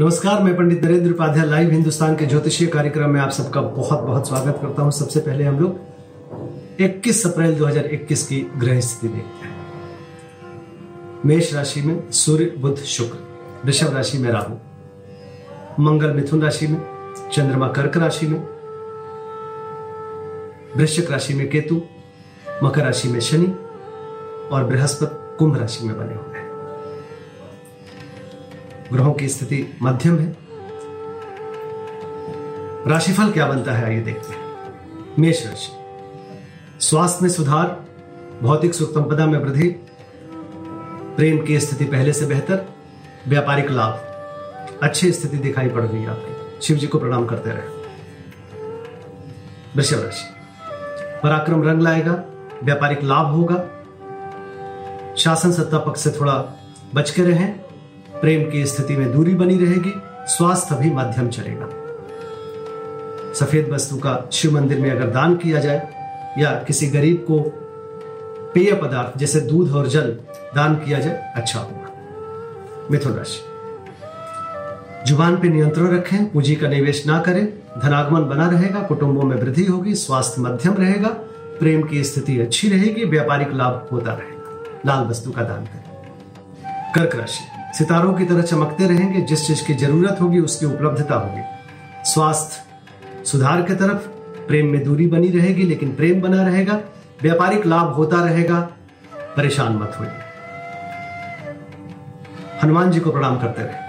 नमस्कार, मैं पंडित नरेंद्र उपाध्याय लाइव हिंदुस्तान के ज्योतिषीय कार्यक्रम में आप सबका बहुत बहुत स्वागत करता हूँ। सबसे पहले हम लोग 21 अप्रैल 2021 की ग्रह स्थिति देखते हैं। मेष राशि में सूर्य, बुध, शुक्र, वृषभ राशि में राहु, मंगल, मिथुन राशि में, चंद्रमा, कर्क राशि में, वृश्चिक राशि में केतु, मकर राशि में शनि और बृहस्पति कुंभ राशि में बने हुए ग्रहों की स्थिति मध्यम है। राशिफल क्या बनता है, आइए देखते हैं। मेष राशि। स्वास्थ्य में सुधार, भौतिक सुख संपदा में वृद्धि, प्रेम की स्थिति पहले से बेहतर, व्यापारिक लाभ। अच्छी स्थिति दिखाई पड़ रही है आपकी। शिव जी को प्रणाम करते रहे। वृषभ राशि। पराक्रम रंग लाएगा, व्यापारिक लाभ होगा। शासन सत्ता पक्ष से थोड़ा बच के रहें। प्रेम की स्थिति में दूरी बनी रहेगी, स्वास्थ्य भी मध्यम चलेगा। सफ़ेद वस्तु का शिव मंदिर में अगर दान किया जाए, या किसी गरीब को पेय पदार्थ, जैसे दूध और जल दान किया जाए अच्छा होगा। मिथुन राशि। ज़ुबान पे नियंत्रण रखें, पूंजी का निवेश ना करें, धनागमन बना रहेगा, कुटुंबों में वृद्धि होगी, स्वास्थ्य मध्यम रहेगा, प्रेम की स्थिति अच्छी रहेगी, व्यापारिक लाभ होता रहेगा। लाल वस्तु का दान करें। कर्क राशि। सितारों की तरह चमकते रहेंगे, जिस चीज़ की ज़रूरत होगी, उसकी उपलब्धता होगी। स्वास्थ्य, सुधार की तरफ़ प्रेम में दूरी बनी रहेगी, लेकिन प्रेम बना रहेगा, व्यापारिक लाभ होता रहेगा, परेशान मत होइए। हनुमान जी को प्रणाम करते रहे।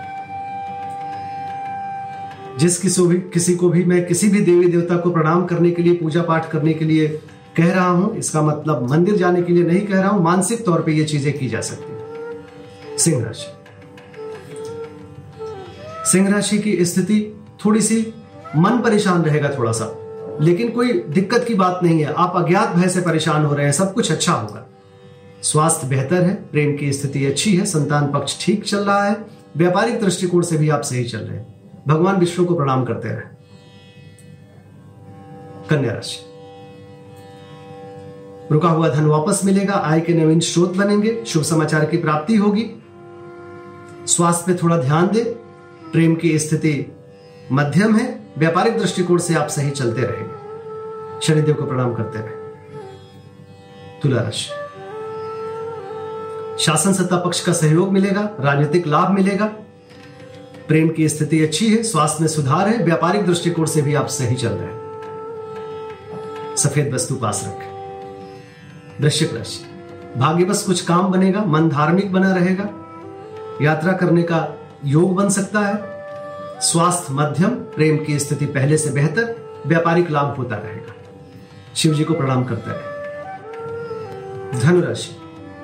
जिस किसी किसी को भी मैं किसी भी देवी देवता को प्रणाम करने के लिए, पूजा पाठ करने के लिए कह रहा हूँ, इसका मतलब मंदिर जाने के लिए नहीं कह रहा हूँ, मानसिक तौर पे ये चीज़ें की जा सकती है। सिंह राशि। सिंह राशि की स्थिति थोड़ी सी मन परेशान रहेगा थोड़ा सा। लेकिन कोई दिक्कत की बात नहीं है। आप अज्ञात भय से परेशान हो रहे हैं, सब कुछ अच्छा होगा। स्वास्थ्य बेहतर है, प्रेम की स्थिति अच्छी है, संतान पक्ष ठीक चल रहा है, व्यापारिक दृष्टिकोण से भी आप सही चल रहे हैं। भगवान विष्णु को प्रणाम करते रहे। कन्या राशि। रुका हुआ धन वापस मिलेगा, आय के नवीन स्रोत बनेंगे, शुभ समाचार की प्राप्ति होगी। स्वास्थ्य पे थोड़ा ध्यान दे प्रेम की स्थिति मध्यम है, व्यापारिक दृष्टिकोण से आप सही चलते रहेंगे। शनिदेव को प्रणाम करते रहे। तुला राशि। शासन सत्ता पक्ष का सहयोग मिलेगा, राजनीतिक लाभ मिलेगा। प्रेम की स्थिति अच्छी है, स्वास्थ्य में सुधार है, व्यापारिक दृष्टिकोण से भी आप सही चल रहे हैं। सफ़ेद वस्तु पास रखें। वृश्चिक राशि। भाग्यवश कुछ काम बनेगा, मन धार्मिक बना रहेगा। यात्रा करने का योग बन सकता है। स्वास्थ्य, मध्यम, प्रेम की स्थिति पहले से बेहतर, व्यापारिक लाभ होता रहेगा। शिव जी को प्रणाम करते रहे धनुराशि,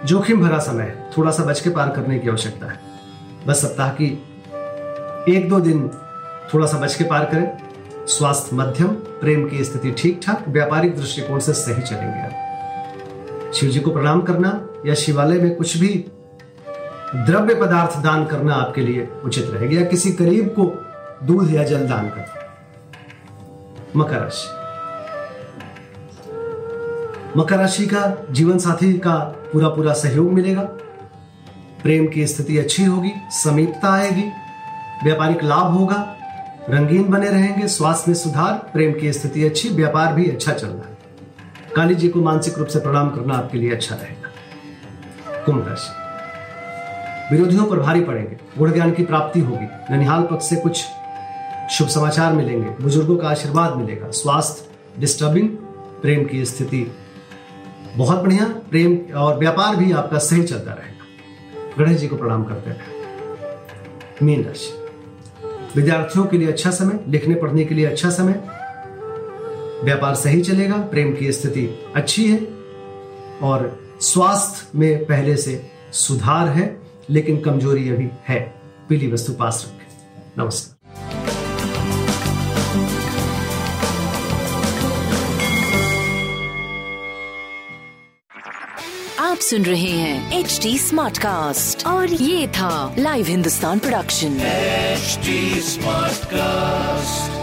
जोखिम भरा समय है। थोड़ा सा बच के पार करने की आवश्यकता है। बस सप्ताह की एक दो दिन थोड़ा सा बच के पार करें। स्वास्थ्य, मध्यम, प्रेम की स्थिति ठीक ठाक, व्यापारिक दृष्टिकोण से सही चलेंगे आप। शिव जी को प्रणाम करना या शिवालय में कुछ भी द्रव्य पदार्थ दान करना आपके लिए उचित रहेगा या किसी करीब को दूध या जल दान कर। मकर राशि। मकर राशि का जीवन साथी का पूरा पूरा सहयोग मिलेगा। प्रेम की स्थिति अच्छी होगी, समीपता आएगी, व्यापारिक लाभ होगा, रंगीन बने रहेंगे, स्वास्थ्य में सुधार, प्रेम की स्थिति अच्छी, व्यापार भी अच्छा चल रहा है। काली जी को मानसिक रूप से प्रणाम करना आपके लिए अच्छा रहेगा। कुंभ राशि। विरोधियों पर भारी पड़ेंगे। गुण ज्ञान की प्राप्ति होगी। ननिहाल पक्ष से कुछ शुभ समाचार मिलेंगे। बुज़ुर्गों का आशीर्वाद मिलेगा। स्वास्थ्य डिस्टर्बिंग प्रेम की स्थिति बहुत बढ़िया। प्रेम और व्यापार भी आपका सही चलता रहेगा। गणेश जी को प्रणाम करते रहे मीन राशि। विद्यार्थियों के लिए अच्छा समय, लिखने पढ़ने के लिए अच्छा समय। व्यापार सही चलेगा, प्रेम की स्थिति अच्छी है। और स्वास्थ्य में पहले से सुधार है। लेकिन कमज़ोरी अभी है। पीली वस्तु पास रखें। नमस्कार। आप सुन रहे हैं एच डी स्मार्ट कास्ट और ये था live Hindustan production smart Smartcast.